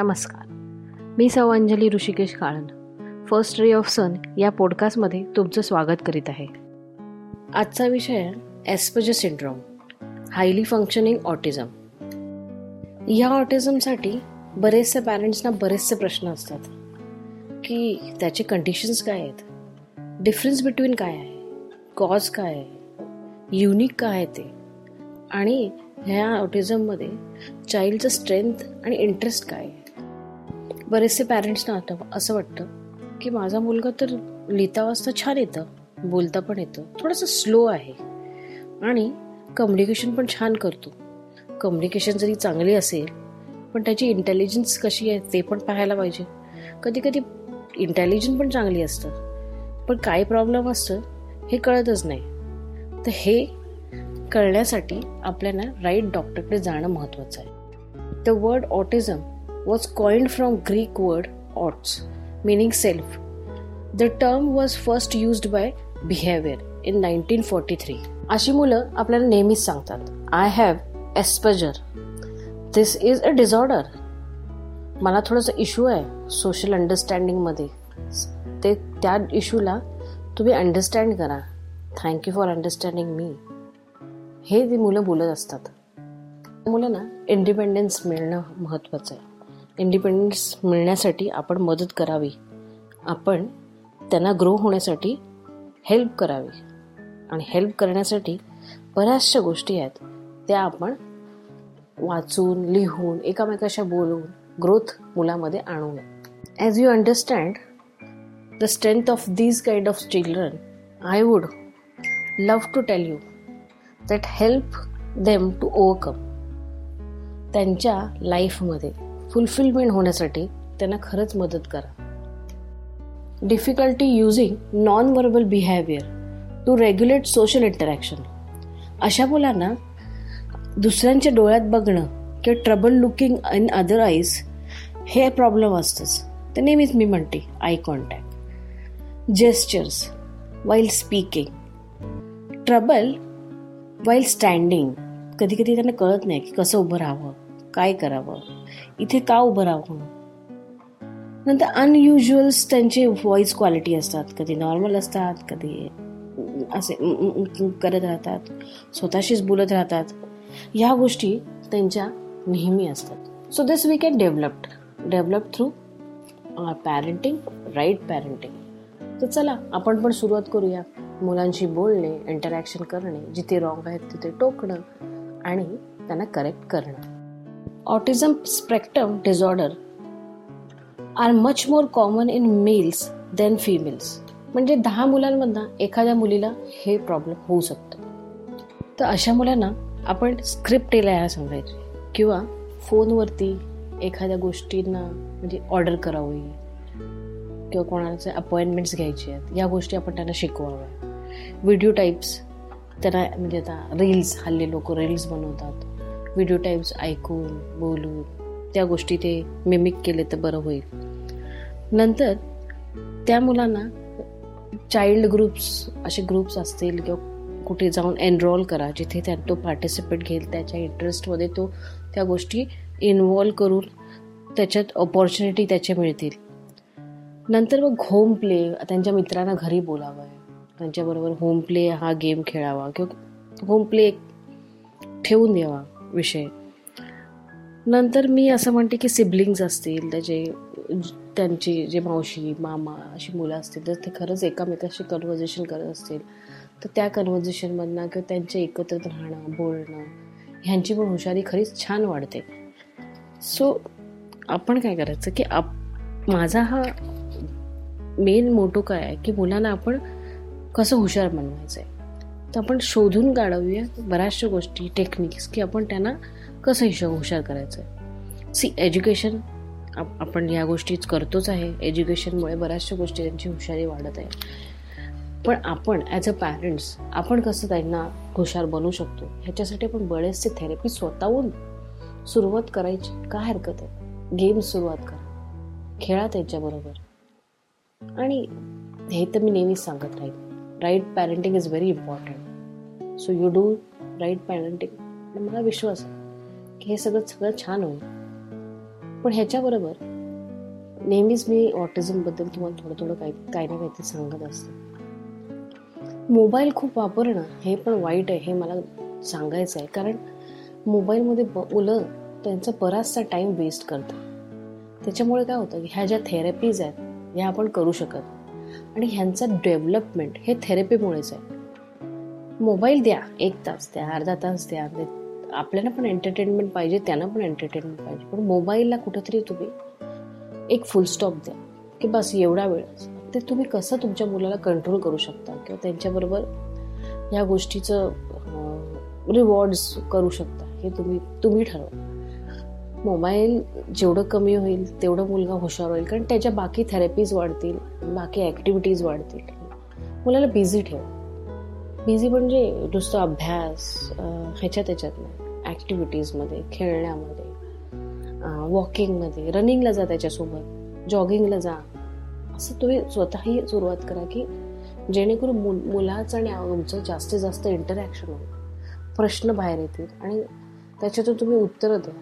नमस्कार. मी सौ Anjali Hrishikesh Kalan first ray of sun या पॉडकास्टमध्ये तुमचं स्वागत करीत आहे. आजचा विषय आहे सिंड्रोम हायली फंक्शनिंग ऑटिझम या ऑटिझमसाठी बरेचसे पॅरेंट्सना बरेचसे प्रश्न असतात. की त्याचे कंडिशन्स काय आहेत? डिफरन्स बिटवीन काय आहे? कॉज काय आहे? युनिक काय आहे ते? आणि ह्या ऑटिझममध्ये चाइल्डचं स्ट्रेंथ आणि इंटरेस्ट काय आहे? बरेचसे पॅरेंट्सना आता असं वाटतं की माझा मुलगा तर लिहिता वाजता छान येतं बोलता पण येतं. थोडंसं स्लो आहे. आणि कम्युनिकेशन पण छान करतो. कम्युनिकेशन जरी चांगली असेल पण त्याची इंटेलिजन्स कशी आहे ते पण पाहायला पाहिजे. कधी कधी इंटेलिजन्स पण चांगली असतं. पण काय प्रॉब्लेम असतं हे कळतच नाही. तर हे कळण्यासाठी आपल्याला राईट डॉक्टरकडे जाणं महत्त्वाचं आहे. The word autism was coined from Greek word ots, meaning self. The term was first used by Behavior in 1943. अशी मुलं आपल्याला नेहमीच सांगतात I have Asperger this is a disorder मला थोडंसं इश्यू आहे सोशल अंडरस्टँडिंगमध्ये ते त्या इश्यूला तुम्ही अंडरस्टँड करा. थँक्यू फॉर अंडरस्टँडिंग मी हे ती मुलं बोलत असतात मुलांना इंडिपेंडन्स मिळणं महत्त्वाचं आहे. इंडिपेंडन्स मिळण्यासाठी आपण मदत करावी. आपण त्यांना ग्रो होण्यासाठी हेल्प करावी. आणि हेल्प करण्यासाठी बऱ्याचशा गोष्टी आहेत. त्या आपण वाचून लिहून एकामेकाशा बोलून ग्रोथ मुलामध्ये आणू नये as you understand the strength of these kind of children I would love to tell you that help them to overcome त्यांच्या लाईफमध्ये फुलफिलमेंट होण्यासाठी त्यांना खरंच मदत करा. Difficulty using non verbal behaviour to regulate social interaction अशा मुलांना दुसऱ्यांच्या डोळ्यात बघणं किंवा trouble looking in other eyes हे प्रॉब्लेम असतंच. ते नेहमीच मी म्हणते eye contact gestures while speaking trouble while standing कधी कधी त्यांना कळत नाही की कसं उभं राहावं. काय करावं? इथे का उभं राहावं? नंतर अनयुज्युअल्स त्यांचे व्हॉइस क्वालिटी असतात. कधी नॉर्मल असतात कधी असे करत राहतात स्वतःशीच बोलत राहतात. ह्या गोष्टी त्यांच्या नेहमी असतात. So this we can developed develop through parenting right parenting तर चला आपण पण सुरुवात करूया. मुलांशी बोलणे इंटरॅक्शन करणे जिथे रॉंग आहेत तिथे टोकणं आणि त्यांना करेक्ट करणं. Autism spectrum disorder are much more common in males than females म्हणजे दहा मुलांमधनं एखाद्या मुलीला हे प्रॉब्लेम होऊ शकतं. तर अशा मुलांना आपण स्क्रिप्ट लिहायला सांगायचे. किंवा फोनवरती एखाद्या गोष्टींना म्हणजे ऑर्डर करावी. किंवा कोणाचे अपॉइंटमेंट्स घ्यायचे आहेत. या गोष्टी आपण त्यांना शिकवाव्या. व्हिडिओ टाईप्स त्यांना म्हणजे आता रील्स हल्ली लोक रील्स बनवतात. व्हिडिओ टाईप्स ऐकून बोलून त्या गोष्टी ते मिमिक केले तर बरं होईल. नंतर त्या मुलांना चाइल्ड ग्रुप्स असे ग्रुप्स असतील किंवा कुठे जाऊन एनरोल करा जिथे त्या तो पार्टिसिपेट घेईल त्याच्या इंटरेस्टमध्ये तो त्या गोष्टी इन्वॉल्व करून त्याच्यात ऑपॉर्च्युनिटी त्याचे मिळतील. नंतर मग होम प्ले त्यांच्या मित्रांना घरी बोलावं आहे त्यांच्याबरोबर होम प्ले हा गेम खेळावा किंवा होम प्ले ठेवून द्यावा. विषय. नंतर मी असं म्हणते की सिबलिंग्स असतील त्याचे त्यांची जे मावशी मामा अशी मुलं असतील तर ते खरंच एकामेकाशी कन्व्हर्जेशन करत असतील. तर त्या कन्व्हर्जेशनमधनं किंवा त्यांचे एकत्रित राहणं बोलणं ह्यांची पण हुशारी खरीच छान वाढते. सो आपण काय करायचं की आप माझा हा मेन मोटो काय आहे की मुलांना आपण कसं हुशार बनवायचं आहे तर आपण शोधून काढूया बऱ्याचशा गोष्टी टेक्निक्स की आपण त्यांना कसं हिशोब हुशार करायचं आहे सी एज्युकेशन आपण या गोष्टीच करतोच आहे. एज्युकेशनमुळे बऱ्याचशा गोष्टी त्यांची हुशारी वाढत आहे. पण आपण ॲज अ पॅरेंट्स आपण कसं त्यांना हुशार बनवू शकतो? ह्याच्यासाठी आपण बरेचसे थेरपी स्वतःहून सुरुवात करायची. काय हरकत आहे? गेम सुरुवात करा. खेळा त्यांच्याबरोबर. आणि हे तर मी नेहमीच सांगत राहील right parenting is very important so you do right parenting मला विश्वास आहे की हे सगळं सगळं छान होईल. पण ह्याच्याबरोबर नेहमीच मी ऑटिझमबद्दल तुम्हाला थोडं थोडं काही काही ना काहीतरी सांगत असते. मोबाईल खूप वापरणं हे पण वाईट आहे हे मला सांगायचं आहे कारण मोबाईलमध्ये मुलं त्यांचा बराचसा टाईम वेस्ट करतात. त्याच्यामुळे काय होतं की ह्या ज्या थेरपीज आहेत ह्या आपण करू शकत आणि ह्यांचं डेव्हलपमेंट हे थेरपीमुळेच आहे. मोबाईल द्या एक तास द्या अर्धा तास द्या. म्हणजे आपल्याला पण एंटरटेनमेंट पाहिजे त्यांना पण एंटरटेनमेंट पाहिजे. पण मोबाईलला कुठंतरी तुम्ही एक फुल स्टॉप द्या. की बस एवढा वेळ. ते तुम्ही कसं तुमच्या मुलाला कंट्रोल करू शकता? किंवा त्यांच्याबरोबर ह्या गोष्टीचं रिवॉर्ड्स करू शकता? हे तुम्ही तुम्ही ठरवा. मोबाईल जेवढं कमी होईल तेवढं मुलगा हुशार होईल कारण त्याच्या बाकी थेरपीज वाढतील बाकी ॲक्टिव्हिटीज वाढतील. मुलाला बिझी ठेवा. बिझी म्हणजे नुसतं अभ्यास ह्याच्या त्याच्यात नाही. ॲक्टिव्हिटीजमध्ये खेळण्यामध्ये वॉकिंगमध्ये रनिंगला जा त्याच्यासोबत जॉगिंगला जा. असं तुम्ही स्वतःही सुरुवात करा की जेणेकरून मुल मुलाचं आणि तुमचं जास्तीत जास्त इंटरॅक्शन होईल. प्रश्न बाहेर येतील आणि त्याच्यातून तुम्ही उत्तरं द्या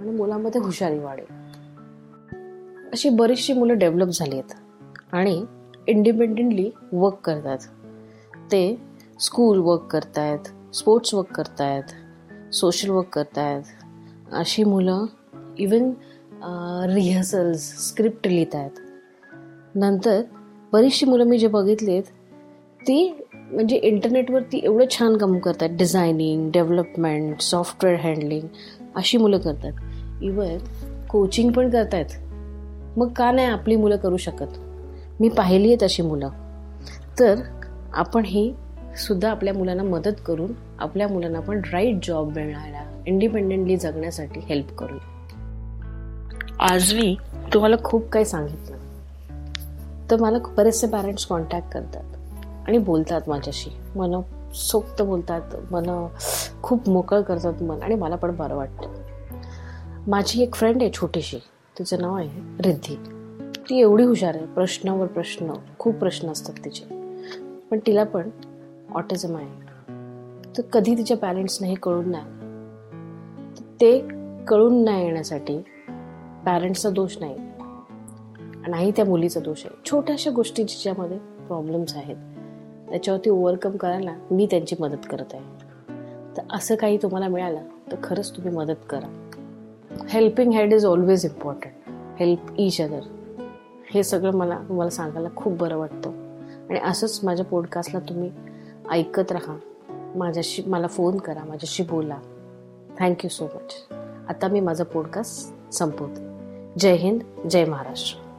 आणि मुलांमध्ये हुशारी वाढेल. अशी बरीचशी मुलं डेव्हलप झाली आहेत आणि इंडिपेंडेंटली वर्क करतात. ते स्कूल वर्क करतायत स्पोर्ट्स वर्क करतायत सोशल वर्क करतायत. अशी मुलं इवन रिहर्सल्स स्क्रिप्ट लिहित आहेत नंतर बरीचशी मुलं मी जे बघितलीत ती म्हणजे इंटरनेटवरती एवढं छान काम करतात. डिझायनिंग डेव्हलपमेंट सॉफ्टवेअर हँडलिंग अशी मुलं करतात. इवन कोचिंग पण करतायत. मग का नाही आपली मुलं करू शकत? मी पाहिली आहेत अशी मुलं. तर आपण ही सुद्धा आपल्या मुलांना मदत करून आपल्या मुलांना पण राईट जॉब मिळायला इंडिपेंडेंटली जगण्यासाठी हेल्प करू आज मी तुम्हाला खूप काही सांगितलं. तर मला बरेचसे पॅरेंट्स कॉन्टॅक्ट करतात आणि बोलतात माझ्याशी. मन सोक्त बोलतात मन खूप मोकळं करतात मन आणि मला पण बरं वाटतं. माझी एक फ्रेंड आहे छोटीशी. तिचं नाव आहे रिद्धी. ती एवढी हुशार आहे प्रश्नावर प्रश्न खूप प्रश्न असतात तिचे. पण तिला पण ऑटिझम आहे. तर कधी तिच्या पॅरेंट्सना हे कळून नाही ते कळून नाही येण्यासाठी पॅरेंट्सचा दोष नाही. नाही त्या मुलीचा दोष आहे. छोट्याशा गोष्टी जिच्यामध्ये प्रॉब्लेम्स आहेत त्याच्यावरती ओव्हरकम करायला मी त्यांची मदत करत आहे. तर असं काही तुम्हाला मिळालं तर खरंच तुम्ही मदत करा. Helping hand is always important help each other हे सगळं मला तुम्हाला सांगायला खूप बरं वाटतं. आणि असंच माझ्या पॉडकास्टला तुम्ही ऐकत राहा. माझ्याशी मला फोन करा माझ्याशी बोला. थँक्यू सो मच आता मी माझा पॉडकास्ट संपवते. जय हिंद जय महाराष्ट्र.